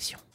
satisfaction.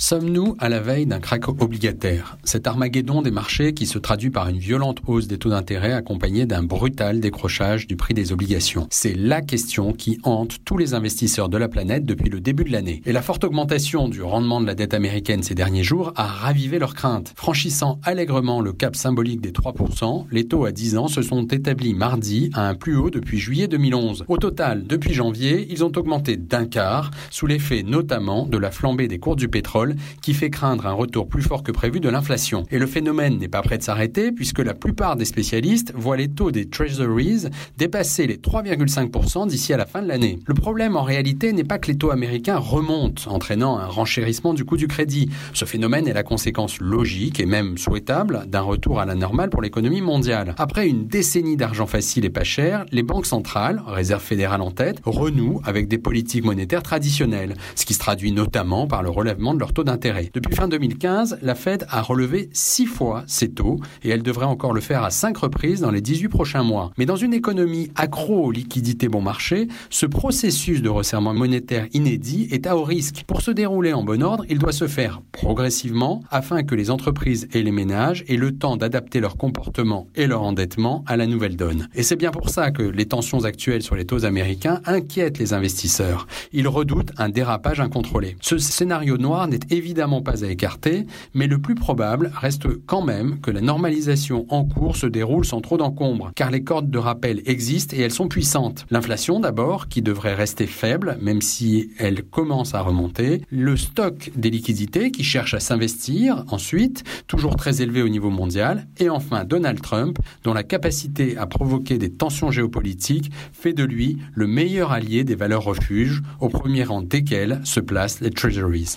Sommes-nous à la veille d'un crack obligataire? Cet armageddon des marchés qui se traduit par une violente hausse des taux d'intérêt accompagnée d'un brutal décrochage du prix des obligations. C'est la question qui hante tous les investisseurs de la planète depuis le début de l'année. Et la forte augmentation du rendement de la dette américaine ces derniers jours a ravivé leurs craintes. Franchissant allègrement le cap symbolique des 3%, les taux à 10 ans se sont établis mardi à un plus haut depuis juillet 2011. Au total, depuis janvier, ils ont augmenté d'un quart, sous l'effet notamment de la flambée des cours du pétrole qui fait craindre un retour plus fort que prévu de l'inflation. Et le phénomène n'est pas prêt de s'arrêter puisque la plupart des spécialistes voient les taux des treasuries dépasser les 3,5% d'ici à la fin de l'année. Le problème en réalité n'est pas que les taux américains remontent, entraînant un renchérissement du coût du crédit. Ce phénomène est la conséquence logique et même souhaitable d'un retour à la normale pour l'économie mondiale. Après une décennie d'argent facile et pas cher, les banques centrales, Réserve fédérale en tête, renouent avec des politiques monétaires traditionnelles, ce qui se traduit notamment par le relèvement de d'intérêt. Depuis fin 2015, la Fed a relevé six fois ses taux et elle devrait encore le faire à cinq reprises dans les 18 prochains mois. Mais dans une économie accro aux liquidités bon marché, ce processus de resserrement monétaire inédit est à haut risque. Pour se dérouler en bon ordre, il doit se faire progressivement afin que les entreprises et les ménages aient le temps d'adapter leur comportement et leur endettement à la nouvelle donne. Et c'est bien pour ça que les tensions actuelles sur les taux américains inquiètent les investisseurs. Ils redoutent un dérapage incontrôlé. Ce scénario noir n'est évidemment pas à écarter, mais le plus probable reste quand même que la normalisation en cours se déroule sans trop d'encombre, car les cordes de rappel existent et elles sont puissantes. L'inflation d'abord, qui devrait rester faible, même si elle commence à remonter, le stock des liquidités qui cherche à s'investir, ensuite, toujours très élevé au niveau mondial, et enfin Donald Trump, dont la capacité à provoquer des tensions géopolitiques fait de lui le meilleur allié des valeurs refuges, au premier rang desquelles se placent les treasuries.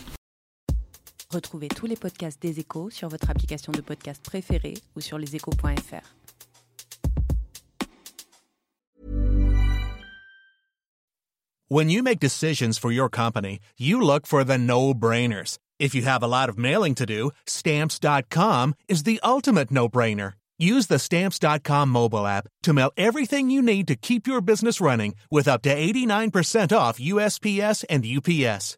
Retrouvez tous les podcasts des échos sur votre application de podcast préférée ou sur leséchos.fr. When you make decisions for your company, you look for the no-brainers. If you have a lot of mailing to do, stamps.com is the ultimate no-brainer. Use the stamps.com mobile app to mail everything you need to keep your business running with up to 89% off USPS and UPS.